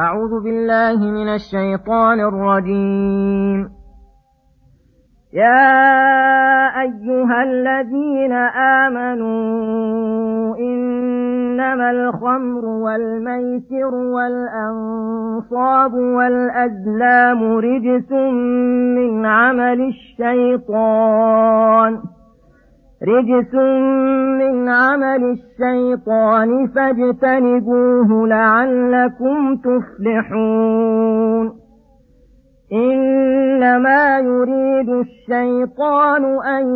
أعوذ بالله من الشيطان الرجيم. يا أيها الذين آمنوا إنما الخمر والميسر والأنصاب والأزلام رجس من عمل الشيطان. رجس من عمل الشيطان فاجتنبوه لعلكم تفلحون. إنما يريد الشيطان أن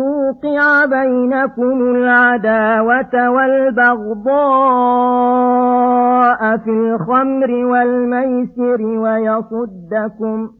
يوقع بينكم العداوة والبغضاء في الخمر والميسر ويصدكم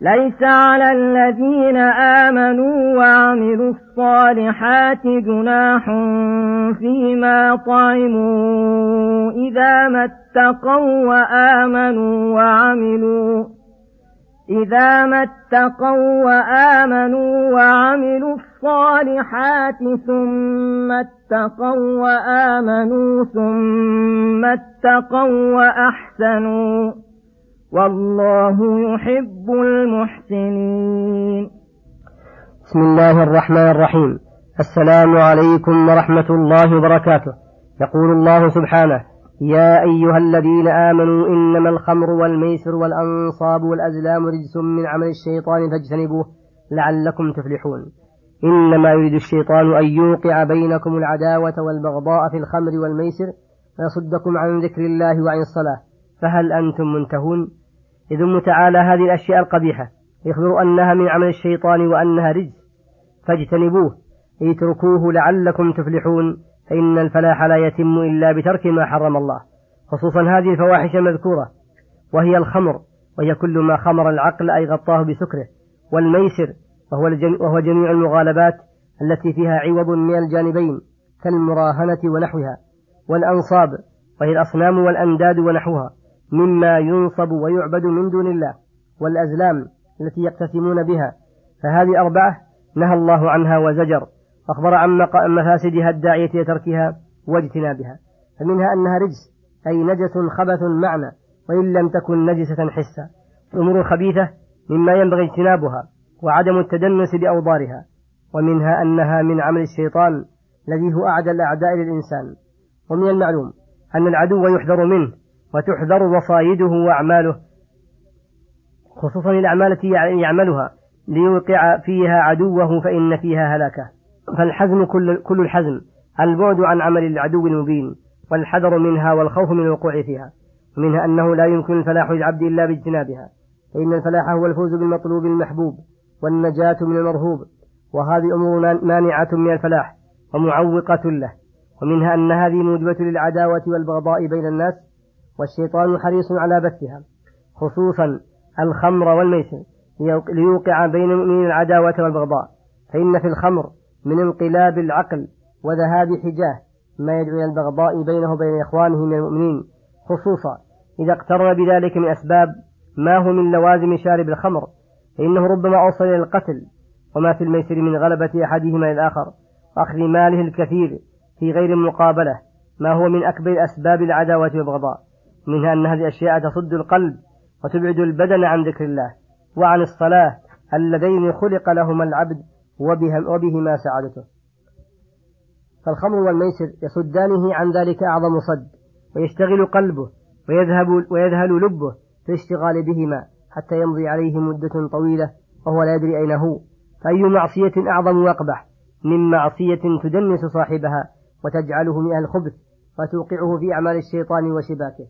ليس على الذين آمنوا وعملوا الصالحات جناح فيما طعموا إذا ما اتقوا وآمنوا وعملوا إذا ما اتقوا وآمنوا وعملوا الصالحات ثم اتقوا وآمنوا ثم اتقوا وأحسنوا والله يحب المحسنين. بسم الله الرحمن الرحيم. السلام عليكم ورحمة الله وبركاته. يقول الله سبحانه يا أيها الذين آمنوا إنما الخمر والميسر والأنصاب والأزلام رجس من عمل الشيطان فاجتنبوه لعلكم تفلحون. إنما يريد الشيطان أن يوقع بينكم العداوة والبغضاء في الخمر والميسر ويصدكم عن ذكر الله وعن الصلاة. فهل أنتم منتهون؟ يذم تعالى هذه الأشياء القبيحة يخبر أنها من عمل الشيطان وأنها رجس فاجتنبوه اتركوه لعلكم تفلحون فإن الفلاح لا يتم إلا بترك ما حرم الله خصوصا هذه الفواحش المذكورة. وهي الخمر وهي كل ما خمر العقل أي غطاه بسكره. والميسر وهو, وهو جميع المغالبات التي فيها عوض من الجانبين كالمراهنة ونحوها. والأنصاب وهي الأصنام والأنداد ونحوها. مما ينصب ويعبد من دون الله والأزلام التي يقتسمون بها. فهذه أربعة نهى الله عنها وزجر أخبر عن مفاسدها الداعية لتركها واجتنابها. فمنها أنها رجس أي نجس خبث معنى وإن لم تكن نجسة حسا. أمور خبيثة مما ينبغي اجتنابها وعدم التدنس بأوضارها. ومنها أنها من عمل الشيطان الذي هو أعدى الأعداء للإنسان. ومن المعلوم أن العدو يحذر منه وتحذر وصايده وأعماله خصوصا الأعمال التي يعملها ليوقع فيها عدوه فإن فيها هلاكة. فالحزم كل, كل الحزم البعد عن عمل العدو المبين والحذر منها والخوف من الوقوع فيها ومنها أنه لا يمكن الفلاح للعبد إلا باجتنابها. فإن الفلاح هو الفوز بالمطلوب المحبوب والنجاة من المرهوب وهذه أمور مانعة من الفلاح ومعوقة له. ومنها أن هذه موجبة للعداوة والبغضاء بين الناس والشيطان حريص على بثها خصوصا الخمر والميسر ليوقع بين المؤمنين العداوة والبغضاء. فإن في الخمر من انقلاب العقل وذهاب حجاه ما يدعو إلى البغضاء بينه وبين إخوانه من المؤمنين. خصوصا إذا اقترن بذلك من أسباب ما هو من لوازم شارب الخمر فإنه ربما أوصل إلى القتل. وما في الميسر من غلبة أحدهما للآخر وأخذ ماله الكثير في غير مقابلة ما هو من أكبر أسباب العداوة والبغضاء. منها أن هذه الأشياء تصد القلب وتبعد البدن عن ذكر الله وعن الصلاة اللذين خلق لهما العبد وبهما سعادته. فالخمر والميسر يصدانه عن ذلك أعظم صد ويشتغل قلبه ويذهب ويذهل لبه في الاشتغال بهما حتى يمضي عليه مدة طويلة وهو لا يدري أين هو. فأي معصية أعظم وأقبح؟ من معصية تدنس صاحبها وتجعله من الخبث وتوقعه في أعمال الشيطان وشباكه.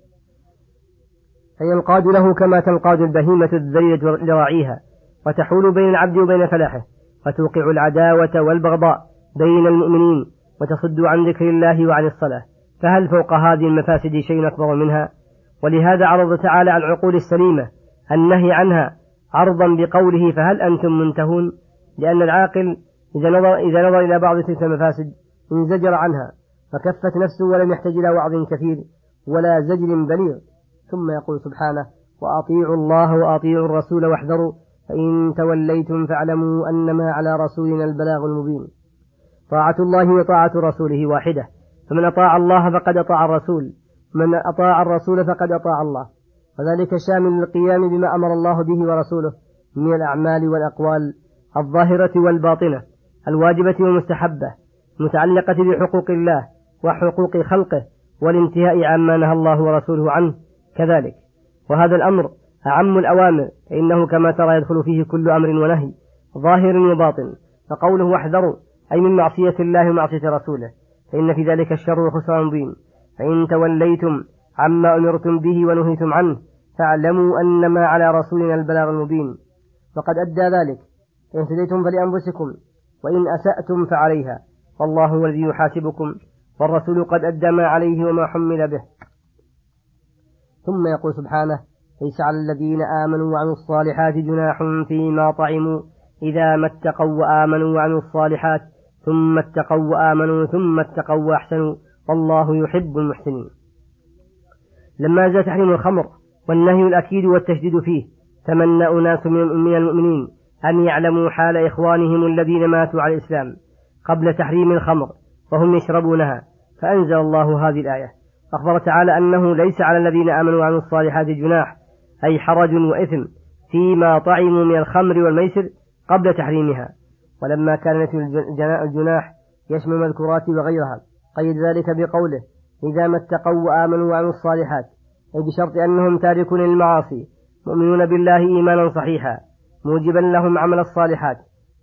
فينقاد له كما تنقاد البهيمة الذليلة لراعيها وتحول بين العبد وبين فلاحه وتوقع العداوة والبغضاء بين المؤمنين وتصد عن ذكر الله وعن الصلاة. فهل فوق هذه المفاسد شيء أكبر منها؟ ولهذا عرض تعالى على العقول السليمة النهي عنها عرضا بقوله فهل أنتم منتهون؟ لأن العاقل إذا نظر, إذا نظر إلى بعض تلك المفاسد انزجر عنها فكفت نفسه ولم يحتج إلى وعظ كثير ولا زجر بليغ. ثم يقول سبحانه وأطيعوا الله وأطيعوا الرسول واحذروا فإن توليتم فاعلموا أنما على رسولنا البلاغ المبين. طاعة الله وطاعة رسوله واحدة. فمن أطاع الله فقد أطاع الرسول. من أطاع الرسول فقد أطاع الله. وذلك شامل للقيام بما أمر الله به ورسوله من الأعمال والأقوال الظاهرة والباطنة الواجبة والمستحبة المتعلقة بحقوق الله وحقوق خلقه والانتهاء عما نهى الله ورسوله عنه. كذلك. وهذا الأمر أعم الأوامر فإنه كما ترى يدخل فيه كل أمر ونهي ظاهر وباطن. فقوله واحذروا أي من معصية الله ومعصية رسوله. فإن في ذلك الشر وخسران مبين فإن توليتم عما أمرتم به ونهيتم عنه فاعلموا أنما على رسولنا البلاغ المبين. وقد أدى ذلك. إن اهتديتم فلأنفسكم وإن أسأتم فعليها. والله هو الذي يحاسبكم والرسول قد أدى ما عليه وما حمل به. ثم يقول سبحانه ليس على الذين آمنوا وعملوا الصالحات جناح فيما طعموا إذا ما اتقوا وآمنوا وعملوا الصالحات ثم اتقوا وآمنوا ثم اتقوا وأحسنوا والله يحب المحسنين. لما جاء تحريم الخمر والنهي الأكيد والتشديد فيه تمنى أناس من المؤمنين أن يعلموا حال إخوانهم الذين ماتوا على الإسلام قبل تحريم الخمر وهم يشربونها فأنزل الله هذه الآية. أخبر تعالى أنه ليس على الذين آمنوا وعملوا الصالحات جناح أي حرج وإثم فيما طعموا من الخمر والميسر قبل تحريمها. ولما كان نفي الجناح يشمل المذكورات وغيرها قيد ذلك بقوله إذا ما اتقوا وآمنوا وعملوا الصالحات أي بشرط أنهم تاركون للمعاصي مؤمنون بالله إيمانا صحيحا موجبا لهم عمل الصالحات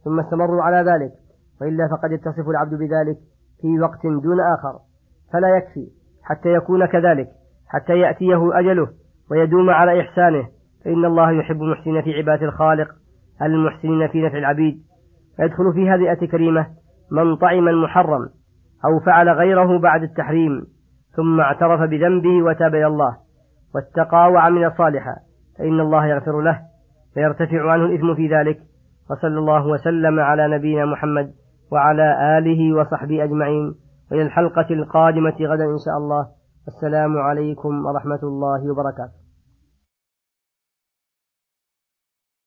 ثم استمروا على ذلك وإلا فقد يتصف العبد بذلك في وقت دون آخر. فلا يكفي حتى يكون كذلك حتى يأتيه أجله ويدوم على إحسانه. فإن الله يحب المحسنين في عبادة الخالق المحسنين في نفع العبيد. فيدخل في هذه الآية الكريمة من طعم المحرم أو فعل غيره بعد التحريم ثم اعترف بذنبه وتاب إلى الله واتقى وعمل صالحا. فإن الله يغفر له فيرتفع عنه الإثم في ذلك. وصلى الله وسلم على نبينا محمد وعلى آله وصحبه أجمعين. وإلى الحلقة القادمة غدا إن شاء الله. السلام عليكم ورحمة الله وبركاته.